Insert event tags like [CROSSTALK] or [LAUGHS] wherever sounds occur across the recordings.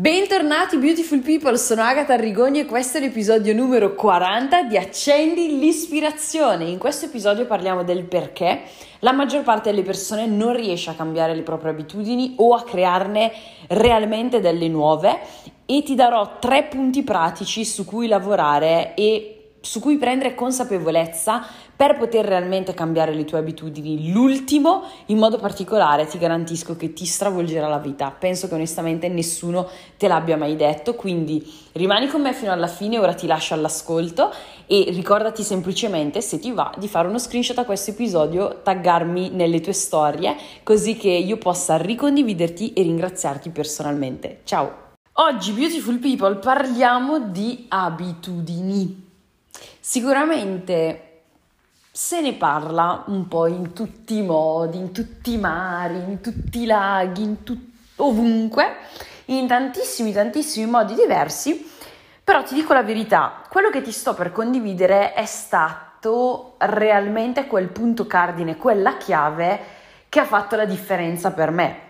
Bentornati beautiful people, sono Agatha Arrigoni e questo è l'episodio numero 40 di Accendi l'ispirazione. In questo episodio parliamo del perché la maggior parte delle persone non riesce a cambiare le proprie abitudini o a crearne realmente delle nuove e ti darò tre punti pratici su cui lavorare e su cui prendere consapevolezza per poter realmente cambiare le tue abitudini. L'ultimo, in modo particolare, ti garantisco che ti stravolgerà la vita. Penso che onestamente nessuno te l'abbia mai detto, quindi rimani con me fino alla fine, ora ti lascio all'ascolto e ricordati semplicemente, se ti va, di fare uno screenshot a questo episodio, taggarmi nelle tue storie, così che io possa ricondividerti e ringraziarti personalmente. Ciao! Oggi, beautiful people, parliamo di abitudini. Sicuramente se ne parla un po' in tutti i modi, in tutti i mari, in tutti i laghi, in tut- ovunque, in tantissimi, tantissimi modi diversi, però ti dico la verità, quello che ti sto per condividere è stato realmente quel punto cardine, quella chiave che ha fatto la differenza per me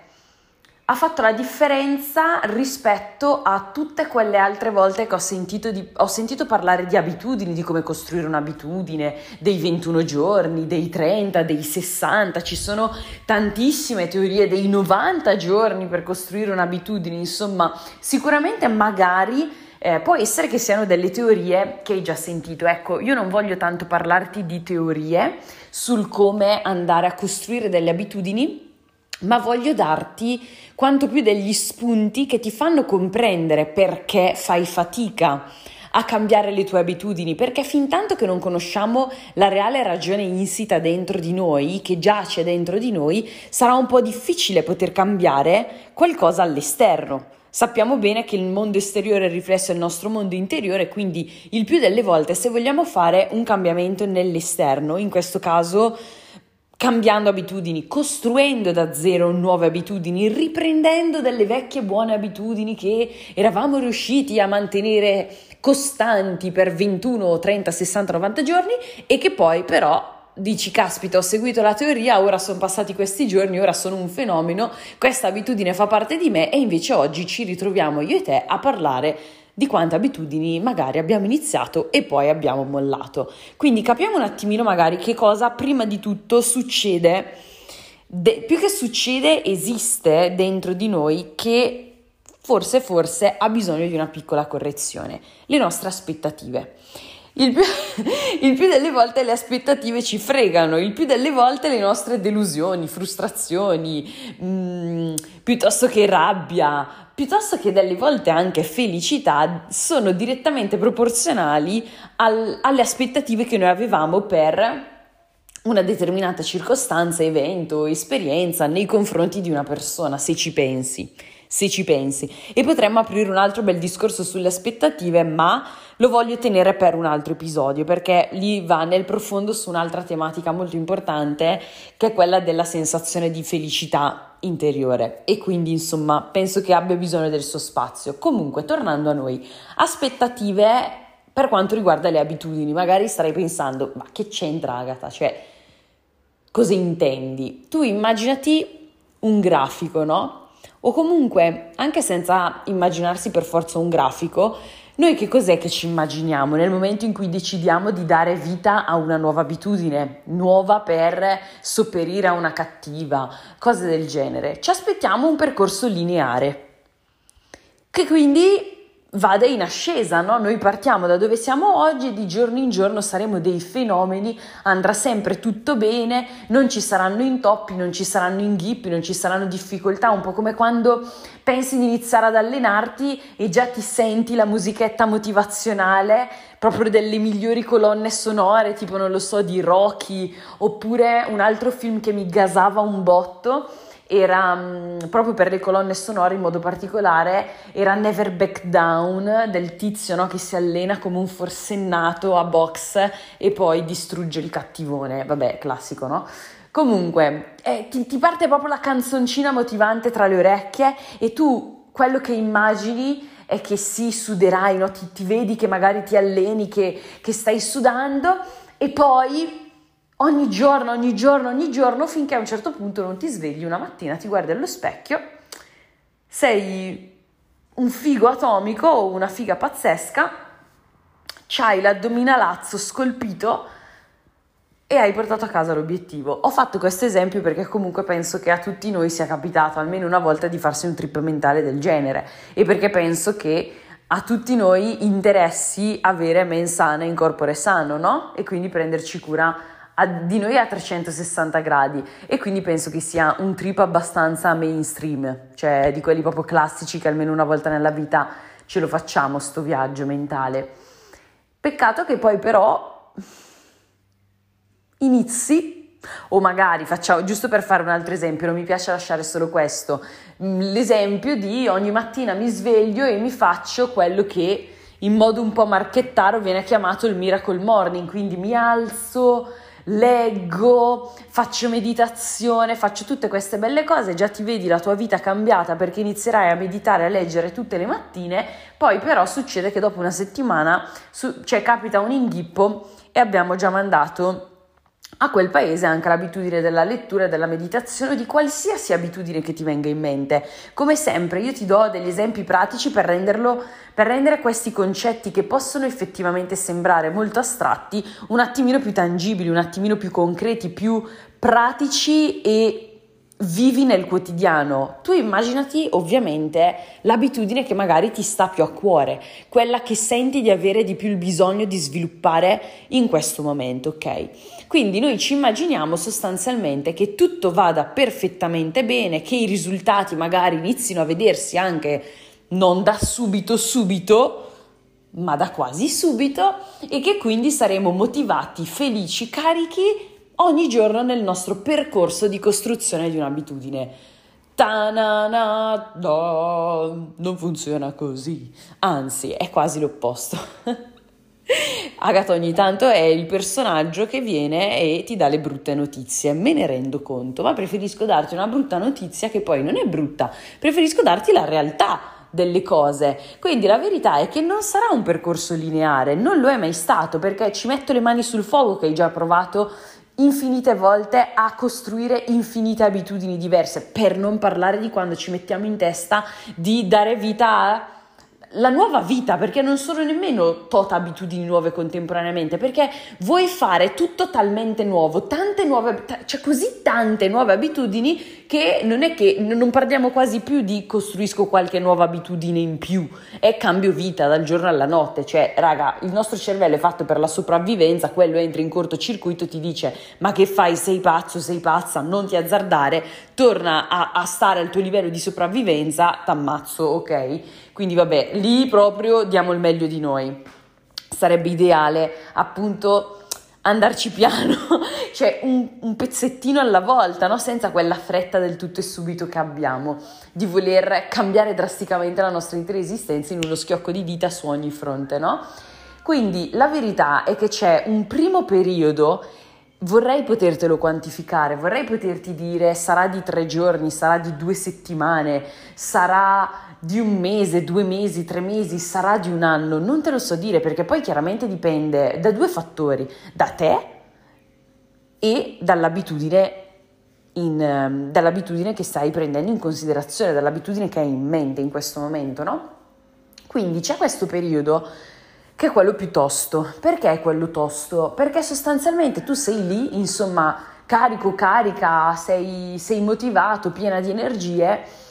ha fatto la differenza rispetto a tutte quelle altre volte che ho sentito, di, ho sentito, parlare di abitudini, di come costruire un'abitudine, dei 21 giorni, dei 30, dei 60, ci sono tantissime teorie dei 90 giorni per costruire un'abitudine, insomma sicuramente magari... Eh, può essere che siano delle teorie che hai già sentito. Ecco, io non voglio tanto parlarti di teorie sul come andare a costruire delle abitudini, ma voglio darti quanto più degli spunti che ti fanno comprendere perché fai fatica a cambiare le tue abitudini, perché fin tanto che non conosciamo la reale ragione insita dentro di noi, che giace dentro di noi, sarà un po' difficile poter cambiare qualcosa all'esterno. Sappiamo bene che il mondo esteriore è riflesso del nostro mondo interiore, quindi il più delle volte se vogliamo fare un cambiamento nell'esterno, in questo caso cambiando abitudini, costruendo da zero nuove abitudini, riprendendo delle vecchie buone abitudini che eravamo riusciti a mantenere costanti per 21, 30, 60, 90 giorni e che poi però dici caspita ho seguito la teoria, ora sono passati questi giorni, ora sono un fenomeno, questa abitudine fa parte di me e invece oggi ci ritroviamo io e te a parlare di quante abitudini magari abbiamo iniziato e poi abbiamo mollato. Quindi capiamo un attimino magari che cosa prima di tutto succede, de- più che succede esiste dentro di noi che forse forse ha bisogno di una piccola correzione, le nostre aspettative. Il più, [LAUGHS] il più, delle volte le aspettative ci fregano, il più delle volte le nostre delusioni, frustrazioni, mh, mm, piuttosto che rabbia, piuttosto che delle volte anche felicità, sono direttamente proporzionali al, alle aspettative che noi avevamo per una determinata circostanza, evento, esperienza nei confronti di una persona, se ci pensi se ci pensi. E potremmo aprire un altro bel discorso sulle aspettative, ma lo voglio tenere per un altro episodio perché lì va nel profondo su un'altra tematica molto importante che è quella della sensazione di felicità interiore e quindi insomma penso che abbia bisogno del suo spazio. Comunque, tornando a noi, aspettative per quanto riguarda le abitudini, magari starei pensando, ma che c'entra Agatha? Cioè, cosa intendi? Tu immaginati un grafico, no? O comunque, anche senza immaginarsi per forza un grafico, noi che cos'è che ci immaginiamo nel momento in cui decidiamo di dare vita a una nuova abitudine, nuova per sopperire a una cattiva, cose del genere? Ci aspettiamo un percorso lineare, che quindi vada in ascesa, no? Noi partiamo da dove siamo oggi e di giorno in giorno saremo dei fenomeni, andrà sempre tutto bene, non ci saranno intoppi, non ci saranno inghippi, non ci saranno difficoltà, un po' come quando pensi di iniziare ad allenarti e già ti senti la musichetta motivazionale, proprio delle migliori colonne sonore, tipo non lo so, di Rocky, oppure un altro film che mi gasava un botto era um, proprio per le colonne sonore in modo particolare era Never Back Down del tizio no, che si allena come un forsennato a box e poi distrugge il cattivone vabbè classico no? comunque eh, ti, ti parte proprio la canzoncina motivante tra le orecchie e tu quello che immagini è che sì, suderai, no? ti, ti, vedi che magari ti alleni, che, che stai sudando e poi ogni giorno, ogni giorno, ogni giorno, finché a un certo punto non ti svegli una mattina, ti guardi allo specchio, sei un figo atomico o una figa pazzesca, c'hai l'addominalazzo scolpito e hai portato a casa l'obiettivo. Ho fatto questo esempio perché comunque penso che a tutti noi sia capitato almeno una volta di farsi un trip mentale del genere e perché penso che a tutti noi interessi avere mens sana in corpore sano, no? E quindi prenderci cura di noi a 360 gradi e quindi penso che sia un trip abbastanza mainstream, cioè di quelli proprio classici che almeno una volta nella vita ce lo facciamo sto viaggio mentale. Peccato che poi però inizi o magari facciamo, giusto per fare un altro esempio, non mi piace lasciare solo questo, mm, l'esempio di ogni mattina mi sveglio e mi faccio quello che in modo un po' marchettaro viene chiamato il miracle morning, quindi mi alzo, leggo, faccio meditazione, faccio tutte queste belle cose, già ti vedi la tua vita cambiata perché inizierai a meditare, a leggere tutte le mattine, poi però succede che dopo una settimana su, cioè capita un inghippo e abbiamo già mandato a quel paese anche l'abitudine della lettura della meditazione di qualsiasi abitudine che ti venga in mente. Come sempre io ti do degli esempi pratici per, renderlo, per rendere questi concetti che possono effettivamente sembrare molto astratti un attimino più tangibili, un attimino più concreti, più pratici e vivi nel quotidiano. Tu immaginati ovviamente l'abitudine che magari ti sta più a cuore, quella che senti di avere di più il bisogno di sviluppare in questo momento, ok? Quindi noi ci immaginiamo sostanzialmente che tutto vada perfettamente bene, che i risultati magari inizino a vedersi anche non da subito subito, ma da quasi subito e che quindi saremo motivati, felici, carichi ogni giorno nel nostro percorso di costruzione di un'abitudine. Ta-na-na, no, non funziona così, anzi è quasi l'opposto. [LAUGHS] Agatha ogni tanto è il personaggio che viene e ti dà le brutte notizie, me ne rendo conto, ma preferisco darti una brutta notizia che poi non è brutta, preferisco darti la realtà delle cose. Quindi la verità è che non sarà un percorso lineare, non lo è mai stato perché ci metto le mani sul fuoco che hai già provato infinite volte a costruire infinite abitudini diverse, per non parlare di quando ci mettiamo in testa di dare vita a la nuova vita, perché non sono nemmeno tot abitudini nuove contemporaneamente, perché vuoi fare tutto talmente nuovo, tante nuove, cioè così tante nuove abitudini che non è che non parliamo quasi più di costruisco qualche nuova abitudine in più, è cambio vita dal giorno alla notte, cioè raga, il nostro cervello è fatto per la sopravvivenza, quello entra in cortocircuito, ti dice ma che fai, sei pazzo, sei pazza, non ti azzardare, torna a, a stare al tuo livello di sopravvivenza, t'ammazzo, ok? Quindi vabbè, lì proprio diamo il meglio di noi. Sarebbe ideale appunto andarci piano, [LAUGHS] cioè un, un, pezzettino alla volta, no? senza quella fretta del tutto e subito che abbiamo di voler cambiare drasticamente la nostra intera esistenza in uno schiocco di dita su ogni fronte. No? Quindi la verità è che c'è un primo periodo Vorrei potertelo quantificare, vorrei poterti dire sarà di tre giorni, sarà di due settimane, sarà di un mese, due mesi, tre mesi, sarà di un anno, non te lo so dire perché poi chiaramente dipende da due fattori, da te e dall'abitudine, in, ehm, dall'abitudine che stai prendendo in considerazione, dall'abitudine che hai in mente in questo momento, no? Quindi c'è questo periodo che è quello più tosto. Perché è quello tosto? Perché sostanzialmente tu sei lì, insomma, carico, carica, sei, sei motivato, piena di energie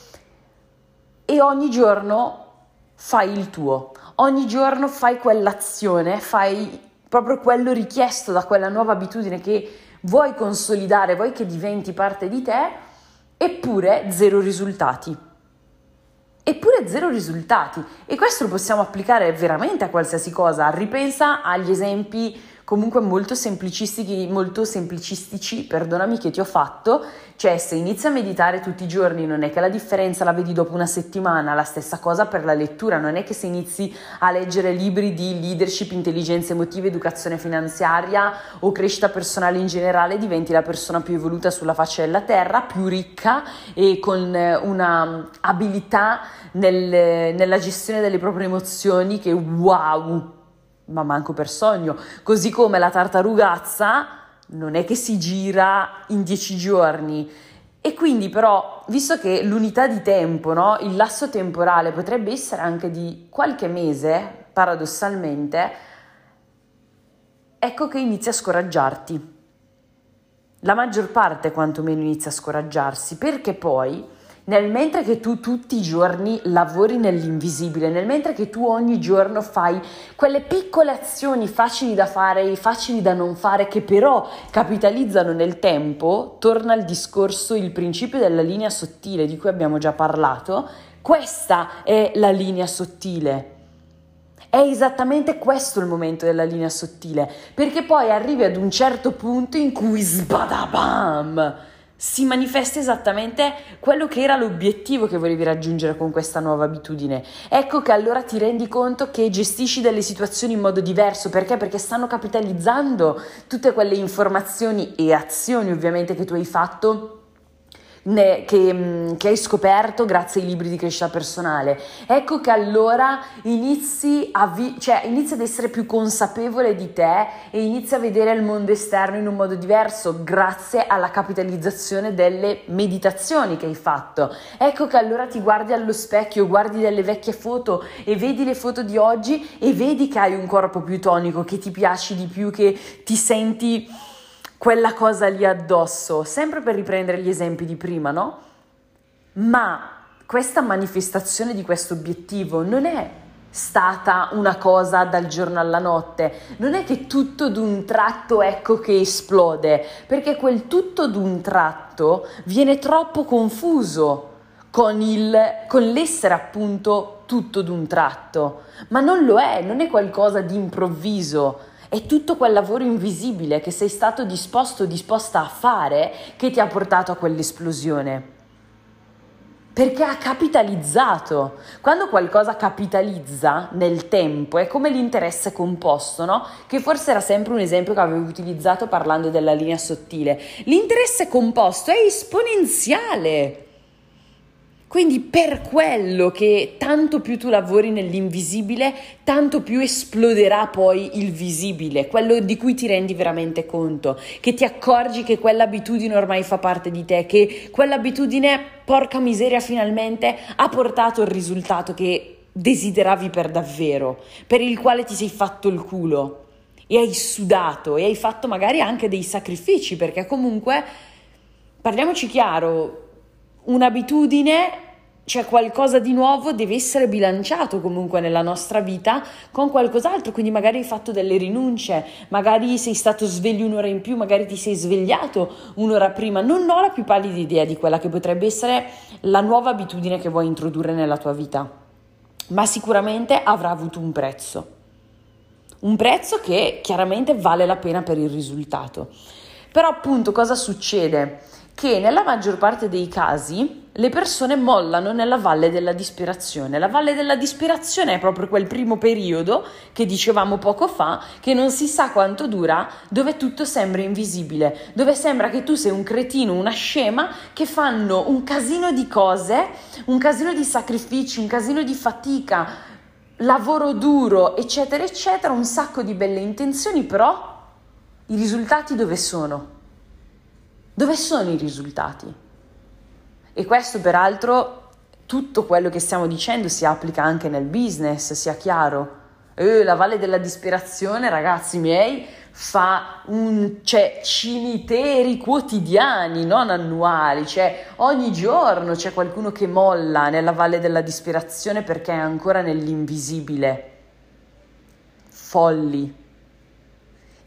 e ogni giorno fai il tuo, ogni giorno fai quell'azione, fai proprio quello richiesto da quella nuova abitudine che vuoi consolidare, vuoi che diventi parte di te, eppure zero risultati eppure zero risultati. E questo lo possiamo applicare veramente a qualsiasi cosa. Ripensa agli esempi comunque molto semplicistici, molto semplicistici, perdonami, che ti ho fatto, cioè se inizi a meditare tutti i giorni non è che la differenza la vedi dopo una settimana, la stessa cosa per la lettura, non è che se inizi a leggere libri di leadership, intelligenza emotiva, educazione finanziaria o crescita personale in generale diventi la persona più evoluta sulla faccia della terra, più ricca e con una abilità nel, nella gestione delle proprie emozioni che wow, ma manco per sogno. Così come la tartarugazza non è che si gira in dieci giorni, E quindi però, visto che l'unità di tempo, no, il lasso temporale potrebbe essere anche di qualche mese, paradossalmente, ecco che inizia a scoraggiarti. La maggior parte quantomeno inizia a scoraggiarsi, perché poi nel mentre che tu tutti i giorni lavori nell'invisibile, nel mentre che tu ogni giorno fai quelle piccole azioni facili da fare e facili da non fare che però capitalizzano nel tempo, torna al discorso il principio della linea sottile di cui abbiamo già parlato, questa è la linea sottile. È esattamente questo il momento della linea sottile, perché poi arrivi ad un certo punto in cui sbadabam! Si manifesta esattamente quello che era l'obiettivo che volevi raggiungere con questa nuova abitudine. Ecco che allora ti rendi conto che gestisci delle situazioni in modo diverso, perché? Perché stanno capitalizzando tutte quelle informazioni e azioni ovviamente che tu hai fatto ne, che, mm, che, hai scoperto grazie ai libri di crescita personale. Ecco che allora inizi, a vi- cioè, inizi ad essere più consapevole di te e inizi a vedere il mondo esterno in un modo diverso grazie alla capitalizzazione delle meditazioni che hai fatto. Ecco che allora ti guardi allo specchio, guardi delle vecchie foto e vedi le foto di oggi e vedi che hai un corpo più tonico, che ti piaci di più, che ti senti quella cosa lì addosso, sempre per riprendere gli esempi di prima, no? Ma questa manifestazione di questo obiettivo non è stata una cosa dal giorno alla notte, non è che tutto d'un tratto ecco che esplode, perché quel tutto d'un tratto viene troppo confuso con, il, con l'essere appunto tutto d'un tratto, ma non lo è, non è qualcosa di improvviso, è tutto quel lavoro invisibile che sei stato disposto o disposta a fare che ti ha portato a quell'esplosione. Perché ha capitalizzato. Quando qualcosa capitalizza nel tempo è come l'interesse composto, no? Che forse era sempre un esempio che avevo utilizzato parlando della linea sottile. L'interesse composto è esponenziale. Quindi per quello che tanto più tu lavori nell'invisibile, tanto più esploderà poi il visibile, quello di cui ti rendi veramente conto, che ti accorgi che quell'abitudine ormai fa parte di te, che quell'abitudine, porca miseria, finalmente ha portato il risultato che desideravi per davvero, per il quale ti sei fatto il culo e hai sudato e hai fatto magari anche dei sacrifici, perché comunque, parliamoci chiaro, un'abitudine c'è qualcosa di nuovo, deve essere bilanciato comunque nella nostra vita con qualcos'altro, quindi magari hai fatto delle rinunce, magari sei stato sveglio un'ora in più, magari ti sei svegliato un'ora prima, non ho la più pallida idea di quella che potrebbe essere la nuova abitudine che vuoi introdurre nella tua vita, ma sicuramente avrà avuto un prezzo, un prezzo che chiaramente vale la pena per il risultato. Però appunto cosa succede? Che nella maggior parte dei casi le persone mollano nella valle della disperazione. La valle della disperazione è proprio quel primo periodo che dicevamo poco fa, che non si sa quanto dura, dove tutto sembra invisibile, dove sembra che tu sei un cretino, una scema, che fanno un casino di cose, un casino di sacrifici, un casino di fatica, lavoro duro, eccetera, eccetera, un sacco di belle intenzioni, però i risultati dove sono? Dove sono i risultati? E questo peraltro, tutto quello che stiamo dicendo si applica anche nel business, sia chiaro. Eh, la valle della disperazione, ragazzi miei, fa un, cioè, cimiteri quotidiani, non annuali, cioè ogni giorno c'è qualcuno che molla nella valle della disperazione perché è ancora nell'invisibile. Folli.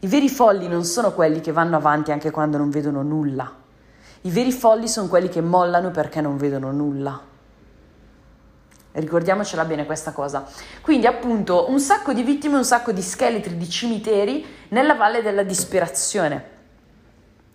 I veri folli non sono quelli che vanno avanti anche quando non vedono nulla. I veri folli sono quelli che mollano perché non vedono nulla. Ricordiamocela bene questa cosa. Quindi appunto un sacco di vittime, un sacco di scheletri, di cimiteri nella valle della disperazione.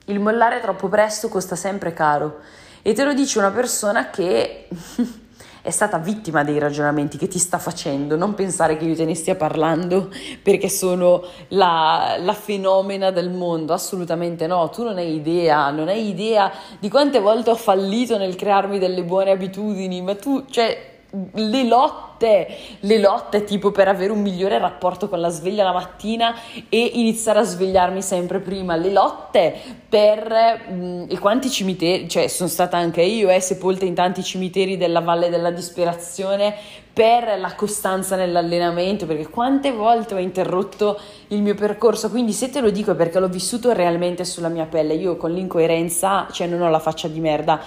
Il mollare troppo presto costa sempre caro e te lo dice una persona che [LAUGHS] è stata vittima dei ragionamenti che ti sta facendo, non pensare che io te ne stia parlando perché sono la, la fenomena del mondo, assolutamente no, tu non hai idea, non hai idea di quante volte ho fallito nel crearmi delle buone abitudini, ma tu, cioè, le lotte lotte, le lotte tipo per avere un migliore rapporto con la sveglia la mattina e iniziare a svegliarmi sempre prima, le lotte per mh, mm, e quanti cimiteri, cioè sono stata anche io eh, sepolta in tanti cimiteri della Valle della Disperazione per la costanza nell'allenamento, perché quante volte ho interrotto il mio percorso, quindi se te lo dico è perché l'ho vissuto realmente sulla mia pelle, io con l'incoerenza, cioè non ho la faccia di merda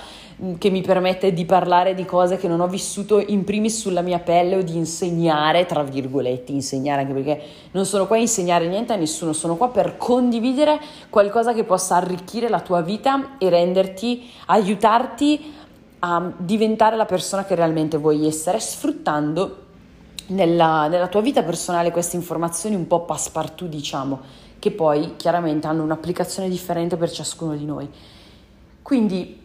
mm, che mi permette di parlare di cose che non ho vissuto in primis sulla mia pelle o di insegnare, tra virgolette, insegnare anche perché non sono qua a insegnare niente a nessuno, sono qua per condividere qualcosa che possa arricchire la tua vita e renderti, aiutarti a diventare la persona che realmente vuoi essere, sfruttando nella, nella tua vita personale queste informazioni un po' passepartout, diciamo, che poi chiaramente hanno un'applicazione differente per ciascuno di noi. Quindi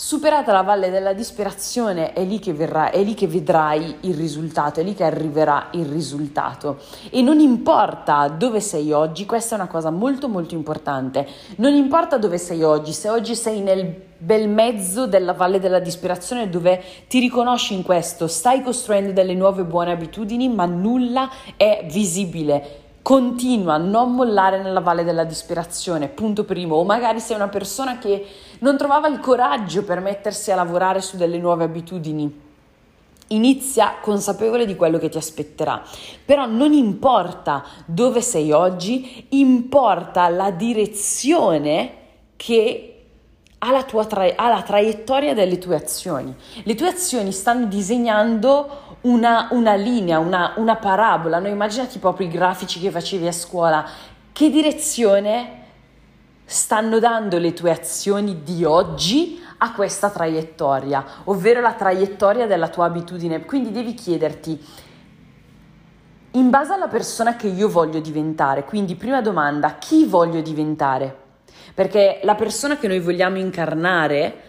Superata la valle della disperazione è lì, che verrà, è lì che vedrai il risultato, è lì che arriverà il risultato. E non importa dove sei oggi, questa è una cosa molto molto importante, non importa dove sei oggi, se oggi sei nel bel mezzo della valle della disperazione dove ti riconosci in questo, stai costruendo delle nuove buone abitudini, ma nulla è visibile. Continua a non mollare nella valle della disperazione, punto primo, o magari sei una persona che non trovava il coraggio per mettersi a lavorare su delle nuove abitudini. Inizia consapevole di quello che ti aspetterà, però non importa dove sei oggi, importa la direzione che ha la, tra- la traiettoria delle tue azioni. Le tue azioni stanno disegnando una, una linea, una, una parabola, no? immaginati proprio i grafici che facevi a scuola, che direzione stanno dando le tue azioni di oggi a questa traiettoria, ovvero la traiettoria della tua abitudine. Quindi devi chiederti, in base alla persona che io voglio diventare, quindi prima domanda, chi voglio diventare? Perché la persona che noi vogliamo incarnare,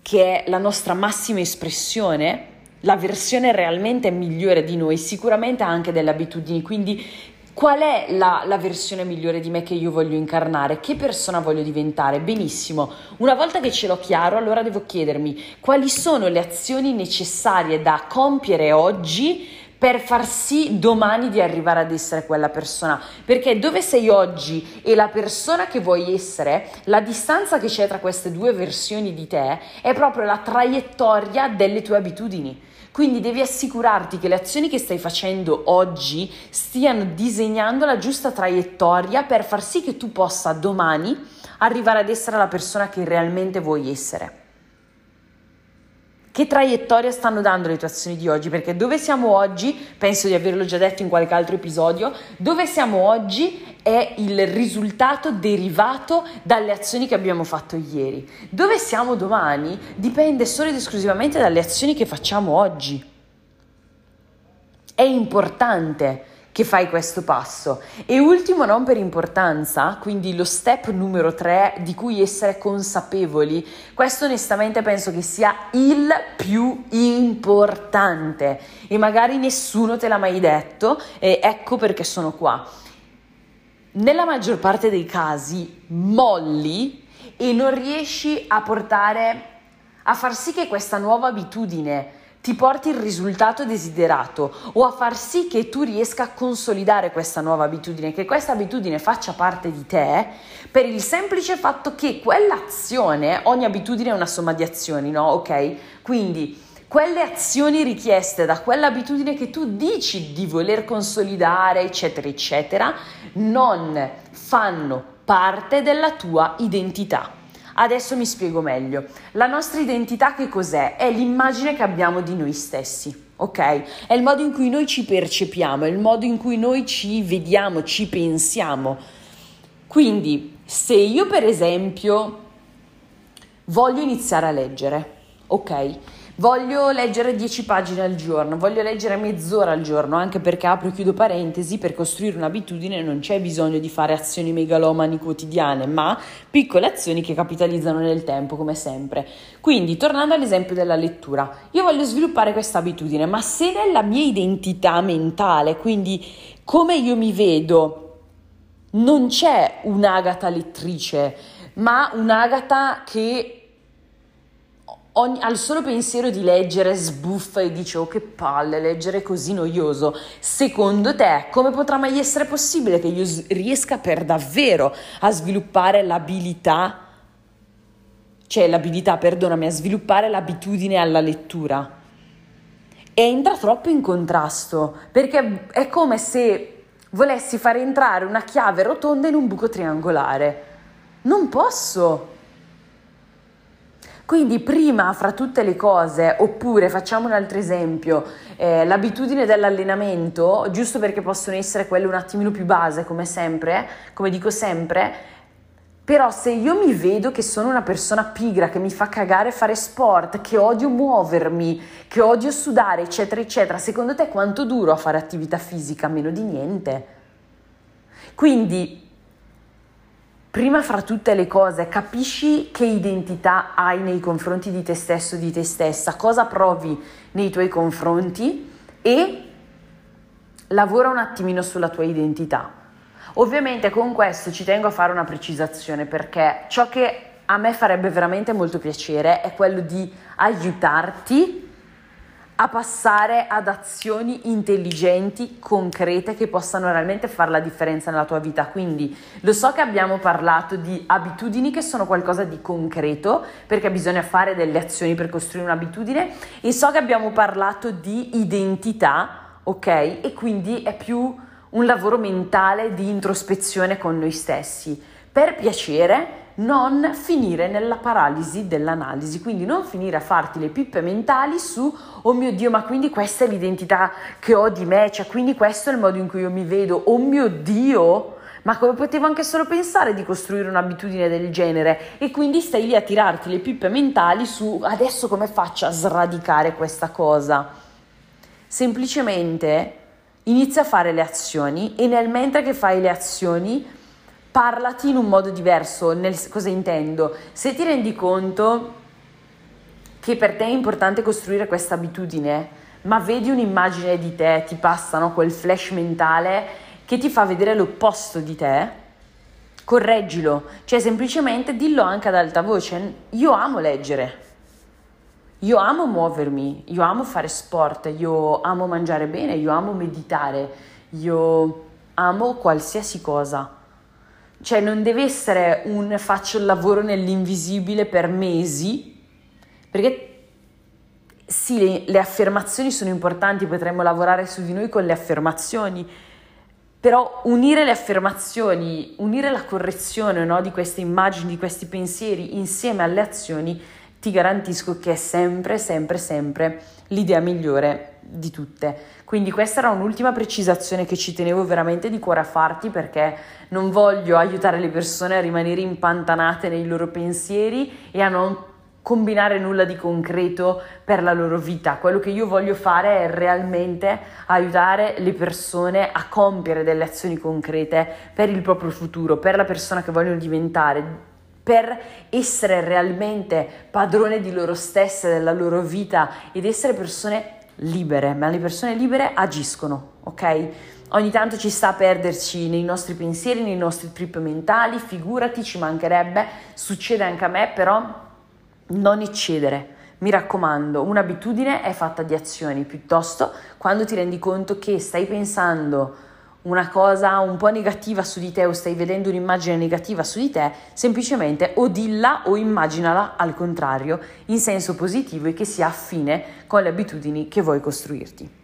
che è la nostra massima espressione, la versione realmente migliore di noi, sicuramente ha anche delle abitudini, quindi qual è la, la, versione migliore di me che io voglio incarnare? Che persona voglio diventare? Benissimo, una volta che ce l'ho chiaro, allora devo chiedermi quali sono le azioni necessarie da compiere oggi per far sì domani di arrivare ad essere quella persona. Perché dove sei oggi e la persona che vuoi essere, la distanza che c'è tra queste due versioni di te è proprio la traiettoria delle tue abitudini. Quindi devi assicurarti che le azioni che stai facendo oggi stiano disegnando la giusta traiettoria per far sì che tu possa domani arrivare ad essere la persona che realmente vuoi essere. Che traiettoria stanno dando le tue azioni di oggi? Perché dove siamo oggi, penso di averlo già detto in qualche altro episodio, dove siamo oggi è il risultato derivato dalle azioni che abbiamo fatto ieri. Dove siamo domani dipende solo ed esclusivamente dalle azioni che facciamo oggi. È importante che fai questo passo. E ultimo, non per importanza, quindi lo step numero tre di cui essere consapevoli, questo onestamente penso che sia il più importante e magari nessuno te l'ha mai detto e ecco perché sono qua. Nella maggior parte dei casi molli e non riesci a portare a far sì che questa nuova abitudine ti porti il risultato desiderato o a far sì che tu riesca a consolidare questa nuova abitudine, che questa abitudine faccia parte di te, per il semplice fatto che quell'azione, ogni abitudine è una somma di azioni, no? Ok? Quindi quelle azioni richieste da quell'abitudine che tu dici di voler consolidare, eccetera, eccetera, non fanno parte della tua identità. Adesso mi spiego meglio. La nostra identità che cos'è? È l'immagine che abbiamo di noi stessi. Ok? È il modo in cui noi ci percepiamo, è il modo in cui noi ci vediamo, ci pensiamo. Quindi, se io per esempio voglio iniziare a leggere, ok? Voglio leggere 10 pagine al giorno, voglio leggere mezz'ora al giorno, anche perché apro e chiudo parentesi, per costruire un'abitudine non c'è bisogno di fare azioni megalomani quotidiane, ma piccole azioni che capitalizzano nel tempo, come sempre. Quindi, tornando all'esempio della lettura, io voglio sviluppare questa abitudine, ma se nella mia identità mentale, quindi come io mi vedo, non c'è un'agata lettrice, ma un'agata che ogni, al solo pensiero di leggere sbuffa e dice oh che palle, leggere così noioso. Secondo te, come potrà mai essere possibile che io riesca per davvero a sviluppare l'abilità, cioè l'abilità, perdonami, a sviluppare l'abitudine alla lettura? E entra troppo in contrasto, perché è come se volessi far entrare una chiave rotonda in un buco triangolare. Non posso. Quindi prima fra tutte le cose, oppure facciamo un altro esempio, eh, l'abitudine dell'allenamento, giusto perché possono essere quelle un attimino più base, come sempre, come dico sempre, però se io mi vedo che sono una persona pigra, che mi fa cagare fare sport, che odio muovermi, che odio sudare, eccetera, eccetera, secondo te quanto duro a fare attività fisica? Meno di niente. Quindi prima fra tutte le cose capisci che identità hai nei confronti di te stesso, di te stessa, cosa provi nei tuoi confronti e lavora un attimino sulla tua identità. Ovviamente con questo ci tengo a fare una precisazione perché ciò che a me farebbe veramente molto piacere è quello di aiutarti a passare ad azioni intelligenti, concrete, che possano realmente fare la differenza nella tua vita. Quindi lo so che abbiamo parlato di abitudini che sono qualcosa di concreto, perché bisogna fare delle azioni per costruire un'abitudine, e so che abbiamo parlato di identità, ok? E quindi è più un lavoro mentale di introspezione con noi stessi. Per piacere, non finire nella paralisi dell'analisi, quindi non finire a farti le pippe mentali su oh mio Dio, ma quindi questa è l'identità che ho di me, cioè quindi questo è il modo in cui io mi vedo, oh mio Dio, ma come potevo anche solo pensare di costruire un'abitudine del genere? E quindi stai lì a tirarti le pippe mentali su adesso come faccio a sradicare questa cosa? Semplicemente inizia a fare le azioni e nel mentre che fai le azioni parlati in un modo diverso. Nel, cosa intendo? Se ti rendi conto che per te è importante costruire questa abitudine, ma vedi un'immagine di te, ti passano quel flash mentale che ti fa vedere l'opposto di te, correggilo, cioè semplicemente dillo anche ad alta voce, io amo leggere. Io amo muovermi, io amo fare sport, io amo mangiare bene, io amo meditare, io amo qualsiasi cosa cioè non deve essere un faccio il lavoro nell'invisibile per mesi, perché sì, le, le affermazioni sono importanti, potremmo lavorare su di noi con le affermazioni, però unire le affermazioni, unire la correzione no, di queste immagini, di questi pensieri insieme alle azioni, ti garantisco che è sempre, sempre, sempre l'idea migliore di tutte. Quindi questa era un'ultima precisazione che ci tenevo veramente di cuore a farti perché non voglio aiutare le persone a rimanere impantanate nei loro pensieri e a non combinare nulla di concreto per la loro vita. Quello che io voglio fare è realmente aiutare le persone a compiere delle azioni concrete per il proprio futuro, per la persona che vogliono diventare, per essere realmente padrone di loro stesse, della loro vita ed essere persone libere, ma le persone libere agiscono, ok? Ogni tanto ci sta a perderci nei nostri pensieri, nei nostri trip mentali, figurati, ci mancherebbe, succede anche a me, però non eccedere. Mi raccomando, un'abitudine è fatta di azioni, piuttosto quando ti rendi conto che stai pensando una cosa un po' negativa su di te o stai vedendo un'immagine negativa su di te, semplicemente o dilla o immaginala al contrario, in senso positivo e che sia affine con le abitudini che vuoi costruirti.